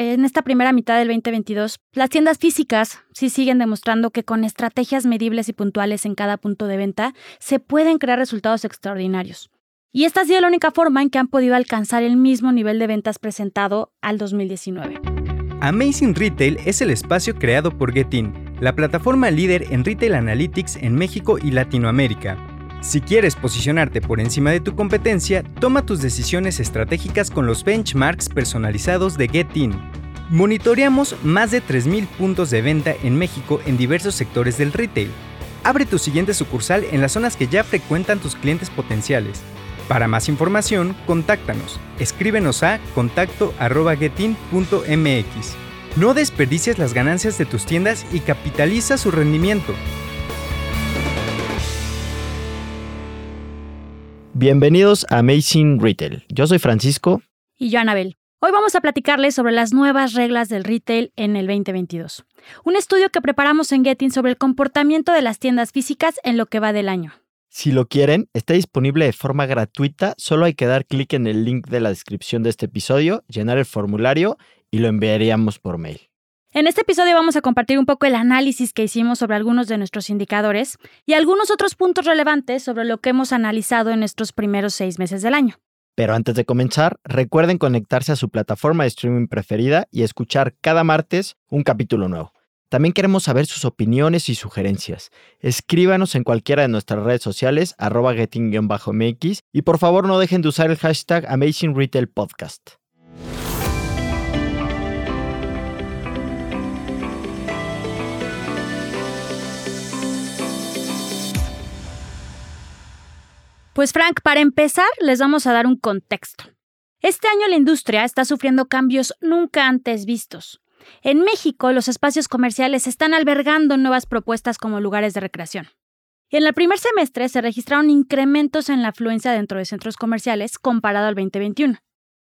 en esta primera mitad del 2022, las tiendas físicas sí siguen demostrando que con estrategias medibles y puntuales en cada punto de venta se pueden crear resultados extraordinarios. Y esta ha sido la única forma en que han podido alcanzar el mismo nivel de ventas presentado al 2019. Amazing Retail es el espacio creado por Getin, la plataforma líder en Retail Analytics en México y Latinoamérica. Si quieres posicionarte por encima de tu competencia, toma tus decisiones estratégicas con los benchmarks personalizados de Getin. Monitoreamos más de 3.000 puntos de venta en México en diversos sectores del retail. Abre tu siguiente sucursal en las zonas que ya frecuentan tus clientes potenciales. Para más información, contáctanos. Escríbenos a contacto.getin.mx. No desperdicies las ganancias de tus tiendas y capitaliza su rendimiento. Bienvenidos a Amazing Retail. Yo soy Francisco. Y yo, Anabel. Hoy vamos a platicarles sobre las nuevas reglas del retail en el 2022. Un estudio que preparamos en Getting sobre el comportamiento de las tiendas físicas en lo que va del año. Si lo quieren, está disponible de forma gratuita. Solo hay que dar clic en el link de la descripción de este episodio, llenar el formulario y lo enviaríamos por mail. En este episodio vamos a compartir un poco el análisis que hicimos sobre algunos de nuestros indicadores y algunos otros puntos relevantes sobre lo que hemos analizado en estos primeros seis meses del año. Pero antes de comenzar, recuerden conectarse a su plataforma de streaming preferida y escuchar cada martes un capítulo nuevo. También queremos saber sus opiniones y sugerencias. Escríbanos en cualquiera de nuestras redes sociales, arroba getting-mx, y por favor no dejen de usar el hashtag Amazing Pues Frank, para empezar, les vamos a dar un contexto. Este año la industria está sufriendo cambios nunca antes vistos. En México, los espacios comerciales están albergando nuevas propuestas como lugares de recreación. Y en el primer semestre se registraron incrementos en la afluencia dentro de centros comerciales comparado al 2021.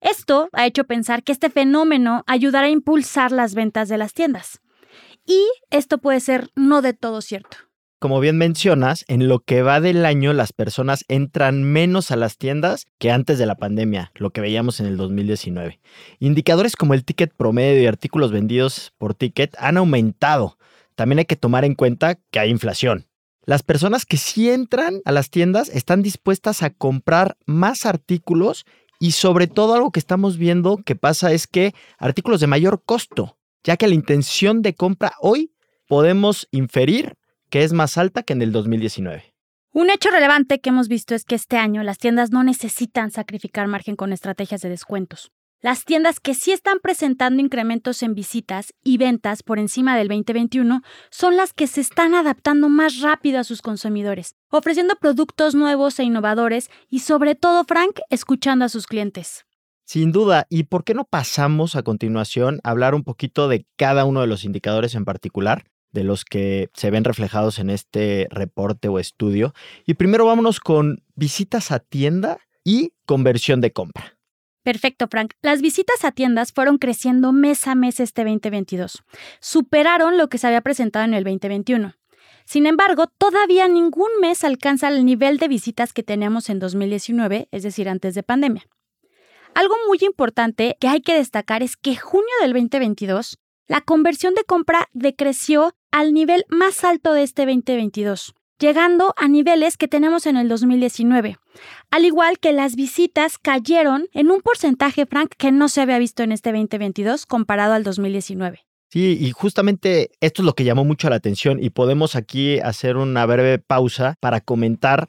Esto ha hecho pensar que este fenómeno ayudará a impulsar las ventas de las tiendas. Y esto puede ser no de todo cierto como bien mencionas, en lo que va del año las personas entran menos a las tiendas que antes de la pandemia, lo que veíamos en el 2019. Indicadores como el ticket promedio y artículos vendidos por ticket han aumentado. También hay que tomar en cuenta que hay inflación. Las personas que sí entran a las tiendas están dispuestas a comprar más artículos y sobre todo algo que estamos viendo que pasa es que artículos de mayor costo, ya que la intención de compra hoy podemos inferir que es más alta que en el 2019. Un hecho relevante que hemos visto es que este año las tiendas no necesitan sacrificar margen con estrategias de descuentos. Las tiendas que sí están presentando incrementos en visitas y ventas por encima del 2021 son las que se están adaptando más rápido a sus consumidores, ofreciendo productos nuevos e innovadores y sobre todo, Frank, escuchando a sus clientes. Sin duda, ¿y por qué no pasamos a continuación a hablar un poquito de cada uno de los indicadores en particular? De los que se ven reflejados en este reporte o estudio. Y primero vámonos con visitas a tienda y conversión de compra. Perfecto, Frank. Las visitas a tiendas fueron creciendo mes a mes este 2022. Superaron lo que se había presentado en el 2021. Sin embargo, todavía ningún mes alcanza el nivel de visitas que teníamos en 2019, es decir, antes de pandemia. Algo muy importante que hay que destacar es que junio del 2022 la conversión de compra decreció al nivel más alto de este 2022, llegando a niveles que tenemos en el 2019. Al igual que las visitas cayeron en un porcentaje, Frank, que no se había visto en este 2022 comparado al 2019. Sí, y justamente esto es lo que llamó mucho la atención y podemos aquí hacer una breve pausa para comentar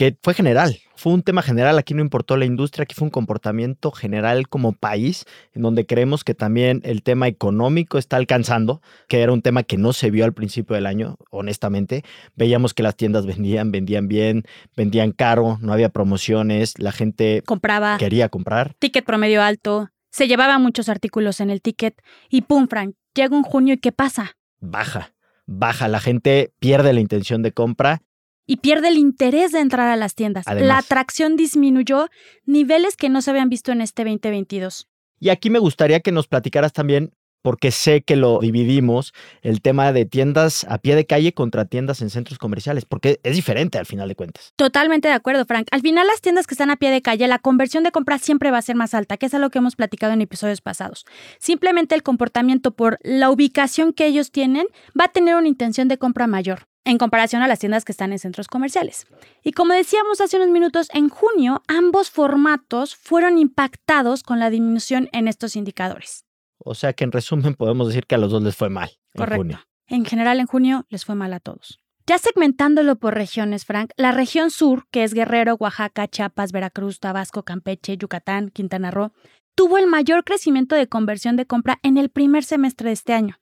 que fue general, fue un tema general, aquí no importó la industria, aquí fue un comportamiento general como país, en donde creemos que también el tema económico está alcanzando, que era un tema que no se vio al principio del año, honestamente. Veíamos que las tiendas vendían, vendían bien, vendían caro, no había promociones, la gente compraba, quería comprar. Ticket promedio alto, se llevaba muchos artículos en el ticket y pum, Frank, llega un junio y ¿qué pasa? Baja, baja, la gente pierde la intención de compra y pierde el interés de entrar a las tiendas. la atracción disminuyó niveles que no se habían visto en este 2022. Y aquí me gustaría que nos platicaras también porque sé que lo dividimos, el tema de tiendas a pie de calle contra tiendas en centros comerciales, porque es diferente al final de cuentas. Totalmente de acuerdo, Frank. Al final las tiendas que están a pie de calle, la conversión de compra siempre va a ser más alta, que es algo que hemos platicado en episodios pasados. Simplemente el comportamiento por la ubicación que ellos tienen va a tener una intención de compra mayor en comparación a las tiendas que están en centros comerciales. Y como decíamos hace unos minutos, en junio ambos formatos fueron impactados con la disminución en estos indicadores. O sea que en resumen podemos decir que a los dos les fue mal en junio. En general en junio les fue mal a todos. Ya segmentándolo por regiones, Frank, la región sur, que es Guerrero, Oaxaca, Chiapas, Veracruz, Tabasco, Campeche, Yucatán, Quintana Roo, tuvo el mayor crecimiento de conversión de compra en el primer semestre de este año.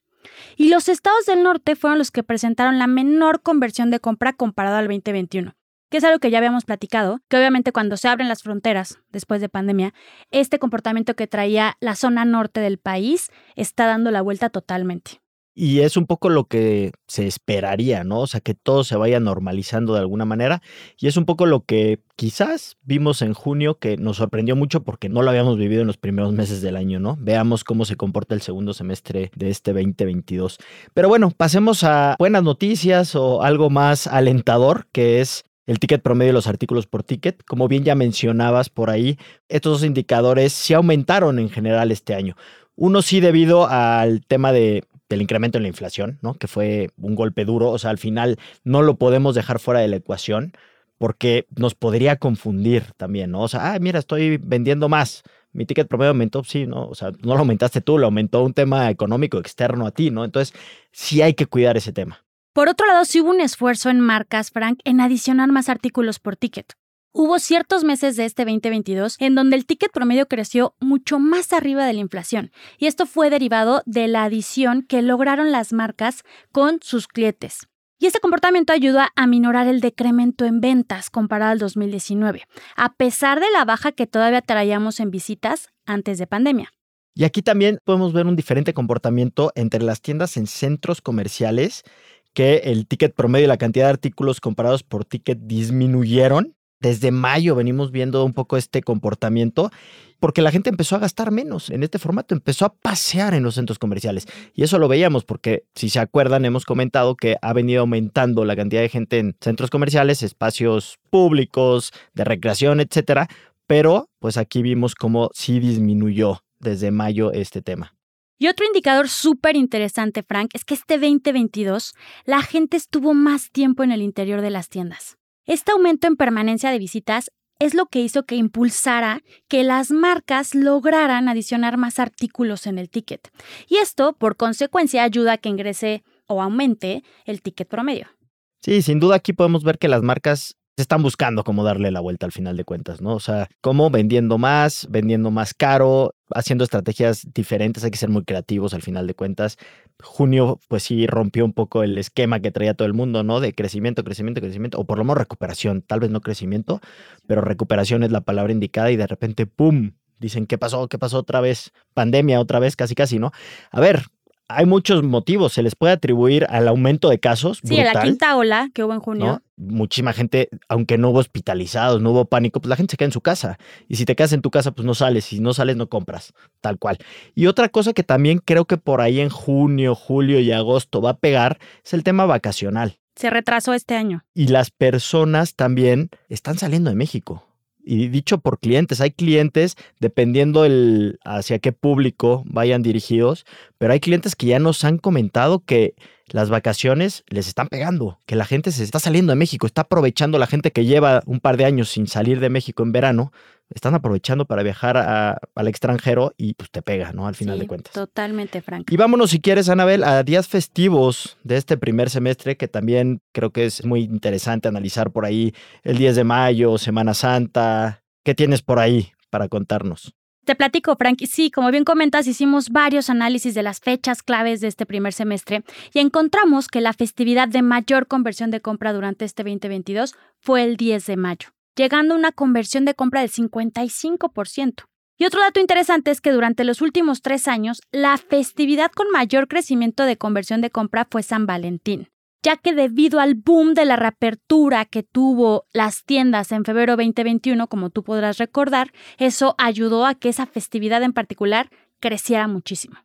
Y los estados del norte fueron los que presentaron la menor conversión de compra comparado al 2021, que es algo que ya habíamos platicado, que obviamente cuando se abren las fronteras después de pandemia, este comportamiento que traía la zona norte del país está dando la vuelta totalmente. Y es un poco lo que se esperaría, ¿no? O sea, que todo se vaya normalizando de alguna manera. Y es un poco lo que quizás vimos en junio que nos sorprendió mucho porque no lo habíamos vivido en los primeros meses del año, ¿no? Veamos cómo se comporta el segundo semestre de este 2022. Pero bueno, pasemos a buenas noticias o algo más alentador, que es el ticket promedio de los artículos por ticket. Como bien ya mencionabas por ahí, estos dos indicadores sí aumentaron en general este año. Uno sí debido al tema de del incremento en la inflación, ¿no? Que fue un golpe duro. O sea, al final no lo podemos dejar fuera de la ecuación porque nos podría confundir también, ¿no? O sea, ah, mira, estoy vendiendo más. Mi ticket promedio aumentó, sí, ¿no? O sea, no lo aumentaste tú, lo aumentó un tema económico externo a ti, ¿no? Entonces, sí hay que cuidar ese tema. Por otro lado, sí hubo un esfuerzo en marcas, Frank, en adicionar más artículos por ticket. Hubo ciertos meses de este 2022 en donde el ticket promedio creció mucho más arriba de la inflación, y esto fue derivado de la adición que lograron las marcas con sus clientes. Y este comportamiento ayudó a aminorar el decremento en ventas comparado al 2019, a pesar de la baja que todavía traíamos en visitas antes de pandemia. Y aquí también podemos ver un diferente comportamiento entre las tiendas en centros comerciales, que el ticket promedio y la cantidad de artículos comparados por ticket disminuyeron desde mayo venimos viendo un poco este comportamiento porque la gente empezó a gastar menos en este formato, empezó a pasear en los centros comerciales. Y eso lo veíamos porque, si se acuerdan, hemos comentado que ha venido aumentando la cantidad de gente en centros comerciales, espacios públicos, de recreación, etcétera. Pero, pues aquí vimos cómo sí disminuyó desde mayo este tema. Y otro indicador súper interesante, Frank, es que este 2022 la gente estuvo más tiempo en el interior de las tiendas. Este aumento en permanencia de visitas es lo que hizo que impulsara que las marcas lograran adicionar más artículos en el ticket. Y esto, por consecuencia, ayuda a que ingrese o aumente el ticket promedio. Sí, sin duda aquí podemos ver que las marcas están buscando cómo darle la vuelta al final de cuentas, ¿no? O sea, cómo vendiendo más, vendiendo más caro, haciendo estrategias diferentes, hay que ser muy creativos al final de cuentas. Junio, pues sí, rompió un poco el esquema que traía todo el mundo, ¿no? De crecimiento, crecimiento, crecimiento, o por lo menos recuperación, tal vez no crecimiento, pero recuperación es la palabra indicada y de repente, ¡pum! Dicen, ¿qué pasó? ¿Qué pasó otra vez? Pandemia otra vez, casi, casi, ¿no? A ver, hay muchos motivos. Se les puede atribuir al aumento de casos. Sí, a la quinta ola que hubo en junio. Muchísima gente, aunque no hubo hospitalizados, no hubo pánico, pues la gente se queda en su casa. Y si te quedas en tu casa, pues no sales. Si no sales, no compras. Tal cual. Y otra cosa que también creo que por ahí en junio, julio y agosto va a pegar es el tema vacacional. Se retrasó este año. Y las personas también están saliendo de México y dicho por clientes, hay clientes, dependiendo el, hacia qué público vayan dirigidos, pero hay clientes que ya nos han comentado que las vacaciones les están pegando, que la gente se está saliendo de México, está aprovechando la gente que lleva un par de años sin salir de México en verano, están aprovechando para viajar al extranjero y pues te pega, ¿no? Al final de cuentas. Totalmente, Frank. Y vámonos, si quieres, Anabel, a días festivos de este primer semestre, que también creo que es muy interesante analizar por ahí el 10 de mayo, Semana Santa. ¿Qué tienes por ahí para contarnos? Te platico, Frank. Sí, como bien comentas, hicimos varios análisis de las fechas claves de este primer semestre y encontramos que la festividad de mayor conversión de compra durante este 2022 fue el 10 de mayo llegando a una conversión de compra del 55%. Y otro dato interesante es que durante los últimos tres años, la festividad con mayor crecimiento de conversión de compra fue San Valentín, ya que debido al boom de la reapertura que tuvo las tiendas en febrero 2021, como tú podrás recordar, eso ayudó a que esa festividad en particular creciera muchísimo.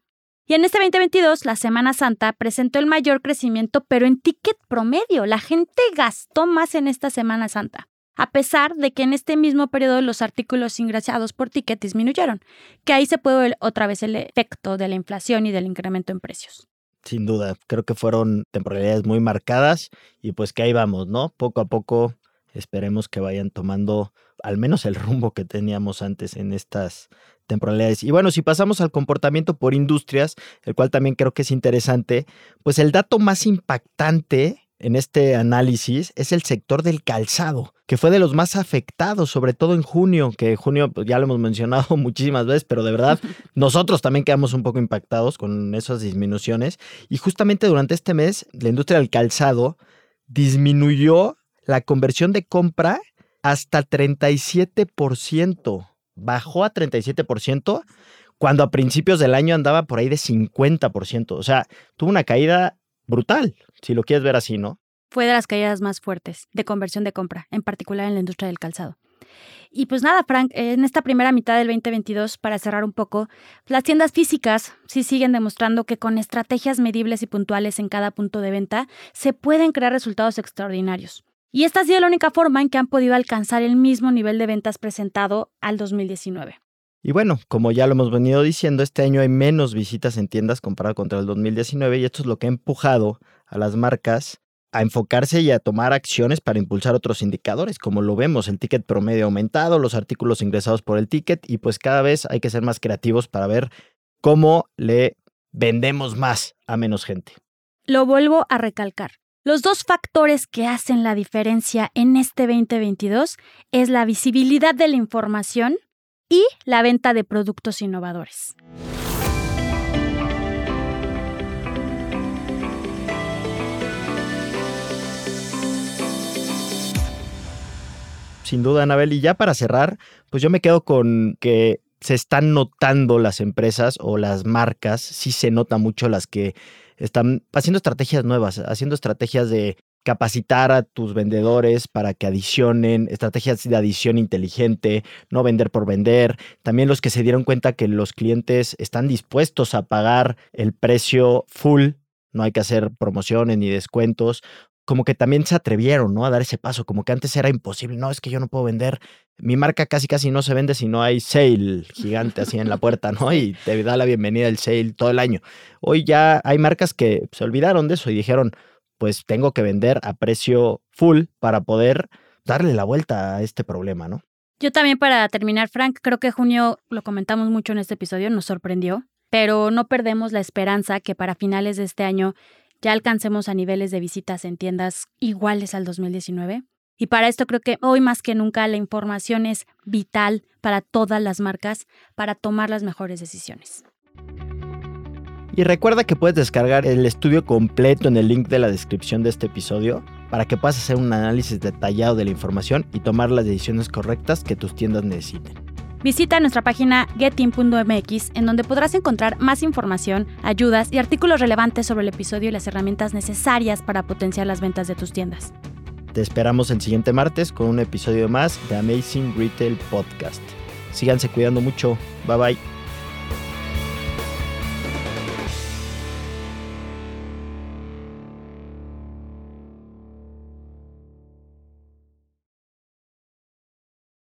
Y en este 2022, la Semana Santa presentó el mayor crecimiento, pero en ticket promedio. La gente gastó más en esta Semana Santa, a pesar de que en este mismo periodo los artículos ingresados por ticket disminuyeron, que ahí se puede ver otra vez el efecto de la inflación y del incremento en precios. Sin duda, creo que fueron temporalidades muy marcadas y pues que ahí vamos, ¿no? Poco a poco esperemos que vayan tomando al menos el rumbo que teníamos antes en estas temporalidades. Y bueno, si pasamos al comportamiento por industrias, el cual también creo que es interesante, pues el dato más impactante en este análisis es el sector del calzado, que fue de los más afectados, sobre todo en junio, que junio pues, ya lo hemos mencionado muchísimas veces, pero de verdad nosotros también quedamos un poco impactados con esas disminuciones. Y justamente durante este mes, la industria del calzado disminuyó la conversión de compra hasta 37% bajó a 37% cuando a principios del año andaba por ahí de 50%. O sea, tuvo una caída brutal, si lo quieres ver así, ¿no? Fue de las caídas más fuertes de conversión de compra, en particular en la industria del calzado. Y pues nada, Frank, en esta primera mitad del 2022, para cerrar un poco, las tiendas físicas sí siguen demostrando que con estrategias medibles y puntuales en cada punto de venta se pueden crear resultados extraordinarios. Y esta ha sido la única forma en que han podido alcanzar el mismo nivel de ventas presentado al 2019. Y bueno, como ya lo hemos venido diciendo, este año hay menos visitas en tiendas comparado contra el 2019 y esto es lo que ha empujado a las marcas a enfocarse y a tomar acciones para impulsar otros indicadores, como lo vemos, el ticket promedio aumentado, los artículos ingresados por el ticket y pues cada vez hay que ser más creativos para ver cómo le vendemos más a menos gente. Lo vuelvo a recalcar. Los dos factores que hacen la diferencia en este 2022 es la visibilidad de la información y la venta de productos innovadores. Sin duda, Anabel. Y ya para cerrar, pues yo me quedo con que se están notando las empresas o las marcas, sí se nota mucho las que están haciendo estrategias nuevas, haciendo estrategias de capacitar a tus vendedores para que adicionen, estrategias de adición inteligente, no vender por vender. También los que se dieron cuenta que los clientes están dispuestos a pagar el precio full, no hay que hacer promociones ni descuentos como que también se atrevieron, ¿no? A dar ese paso, como que antes era imposible, no, es que yo no puedo vender, mi marca casi casi no se vende si no hay sale gigante así en la puerta, ¿no? Y te da la bienvenida el sale todo el año. Hoy ya hay marcas que se olvidaron de eso y dijeron, pues tengo que vender a precio full para poder darle la vuelta a este problema, ¿no? Yo también para terminar, Frank, creo que junio, lo comentamos mucho en este episodio, nos sorprendió, pero no perdemos la esperanza que para finales de este año ya alcancemos a niveles de visitas en tiendas iguales al 2019. Y para esto creo que hoy más que nunca la información es vital para todas las marcas para tomar las mejores decisiones. Y recuerda que puedes descargar el estudio completo en el link de la descripción de este episodio para que puedas hacer un análisis detallado de la información y tomar las decisiones correctas que tus tiendas necesiten. Visita nuestra página getin.mx en donde podrás encontrar más información, ayudas y artículos relevantes sobre el episodio y las herramientas necesarias para potenciar las ventas de tus tiendas. Te esperamos el siguiente martes con un episodio más de Amazing Retail Podcast. Síganse cuidando mucho. Bye bye.